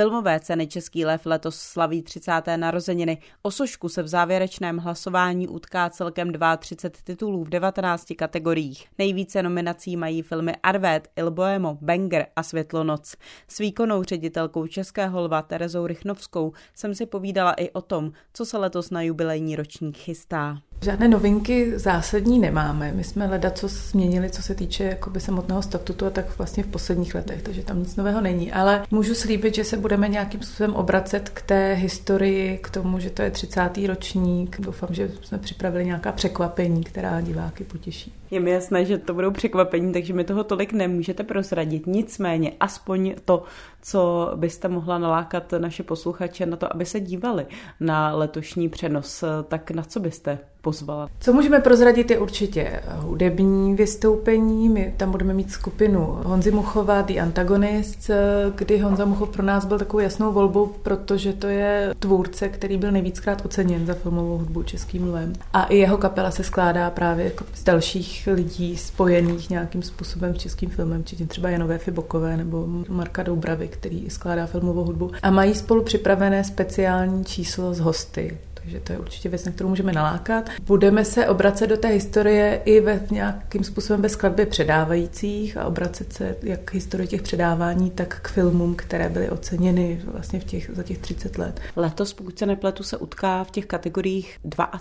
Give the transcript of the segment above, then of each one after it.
Filmové ceny Český lev letos slaví 30. narozeniny. O sošku se v závěrečném hlasování utká celkem 32 titulů v 19 kategoriích. Nejvíce nominací mají filmy Arvet, Il Boemo, Banger a Světlo noc. S výkonnou ředitelkou Českého lva Terezou Rychnovskou jsem si povídala i o tom, co se letos na jubilejní ročník chystá. Žádné novinky zásadní nemáme. My jsme leda, co změnili, co se týče jakoby samotného statutu a tak vlastně v posledních letech, takže tam nic nového není. Ale můžu slíbit, že se budeme nějakým způsobem obracet k té historii, k tomu, že to je 30. ročník. Doufám, že jsme připravili nějaká překvapení, která diváky potěší. Je mi jasné, že to budou překvapení, takže mi toho tolik nemůžete prozradit. Nicméně, aspoň to, co byste mohla nalákat naše posluchače na to, aby se dívali na letošní přenos, tak na co byste pozvala? Co můžeme prozradit je určitě hudební vystoupení. My tam budeme mít skupinu Honzy Muchova, The Antagonist, kdy Honza Muchov pro nás byl takovou jasnou volbou, protože to je tvůrce, který byl nejvíckrát oceněn za filmovou hudbu českým lvem. A i jeho kapela se skládá právě jako z dalších lidí spojených nějakým způsobem s českým filmem, včetně třeba Janové Fibokové nebo Marka Doubravy, který skládá filmovou hudbu. A mají spolu připravené speciální číslo z hosty takže to je určitě věc, na kterou můžeme nalákat. Budeme se obracet do té historie i ve nějakým způsobem ve skladbě předávajících a obracet se jak k historii těch předávání, tak k filmům, které byly oceněny vlastně v těch, za těch 30 let. Letos, pokud se nepletu, se utká v těch kategoriích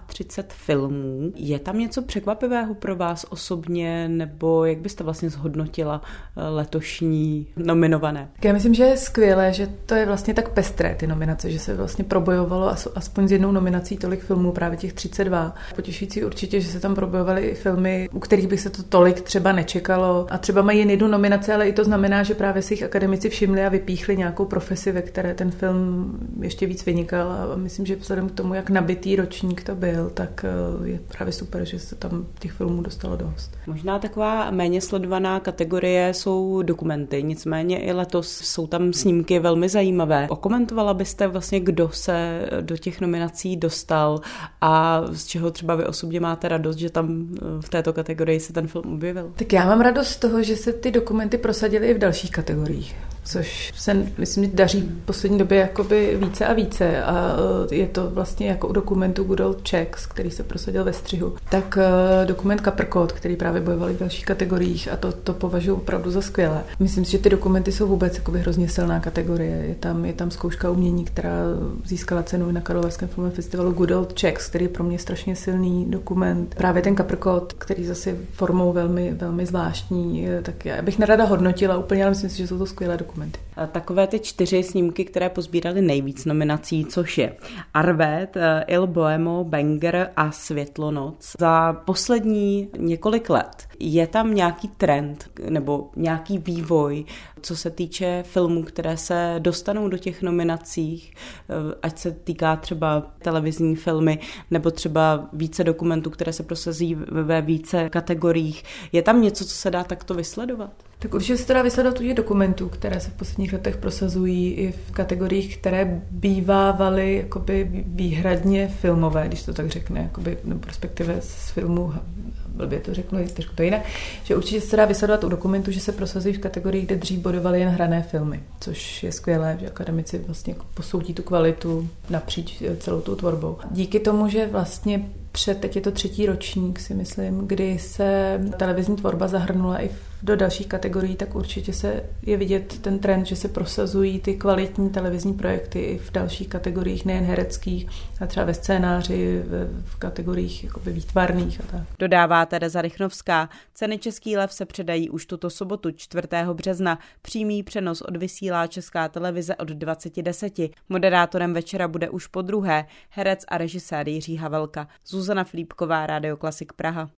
32 filmů. Je tam něco překvapivého pro vás osobně, nebo jak byste vlastně zhodnotila eh, letošní nominované? Já myslím, že je skvělé, že to je vlastně tak pestré, ty nominace, že se vlastně probojovalo aspoň s jednou nominací nominací tolik filmů, právě těch 32. Potěšující určitě, že se tam probojovaly i filmy, u kterých by se to tolik třeba nečekalo. A třeba mají jen jednu nominaci, ale i to znamená, že právě si jich akademici všimli a vypíchli nějakou profesi, ve které ten film ještě víc vynikal. A myslím, že vzhledem k tomu, jak nabitý ročník to byl, tak eh, je právě super, že se tam těch filmů dostalo dost. Možná taková méně sledovaná kategorie jsou dokumenty, nicméně i letos jsou tam snímky velmi zajímavé. Okomentovala byste vlastně, kdo se do těch nominací dostal a z čeho třeba vy osobně máte radost, že tam eh, v této kategorii se ten film objevil? Tak já mám radost z toho, že se ty dokumenty prosadily i v dalších kategoriích což se, myslím, daří v poslední době jakoby více a více a eh, je to vlastně jako u dokumentu Good Old Checks, který se prosadil ve střihu, tak eh, dokument Capricot, který právě bojovali v dalších kategoriích a to, to považuji opravdu za skvělé. Myslím si, že ty dokumenty jsou vůbec jakoby hrozně silná kategorie. Je tam, je tam zkouška umění, která získala cenu na Karlovarském filmovém festivalu Good Old Checks, který je pro mě strašně silný dokument. Právě ten Capricot, který zase formou velmi, velmi zvláštní, tak já bych nerada hodnotila úplně, ale myslím si, že jsou to skvělé dokumenty dokumenty. Takové ty čtyři snímky, které pozbíraly nejvíc nominací, což je Arvet, eh, Il Boemo, Banger a Světlonoc. Za poslední několik let je tam nějaký trend nebo nějaký vývoj, co se týče filmů, které se dostanou do těch nominacích, eh, ať se týká třeba televizní filmy nebo třeba více dokumentů, které se prosazí ve více kategoriích. Je tam něco, co se dá takto vysledovat? Tak určitě se to dá vysledovat u těch dokumentů, které se v posledních letech prosazují i v kategoriích, které bývávaly jakoby výhradně filmové, když to tak řekne, jakoby, nebo respektive z filmu blbě to řeknu, trošku to jinak, že určitě se dá vysledovat u dokumentů, že se prosazují v kategorii, kde dřív bodovali jen hrané filmy, což je skvělé, že akademici vlastně posoudí tu kvalitu napříč celou tou tvorbou. Díky tomu, že vlastně před, teď je to třetí ročník, si myslím, kdy se televizní tvorba zahrnula i do dalších kategorií, tak určitě se je vidět ten trend, že se prosazují ty kvalitní televizní projekty i v dalších kategoriích, nejen hereckých, a třeba ve scénáři, v, kategoriích jakoby výtvarných a tak. Dodává Tereza Rychnovská. Ceny Český lev se předají už tuto sobotu 4. března. Přímý přenos odvysílá Česká televize od 20.10. Moderátorem večera bude už po druhé herec a režisér Jiří Havelka. Zuzana Flípková, Radio Klasik Praha.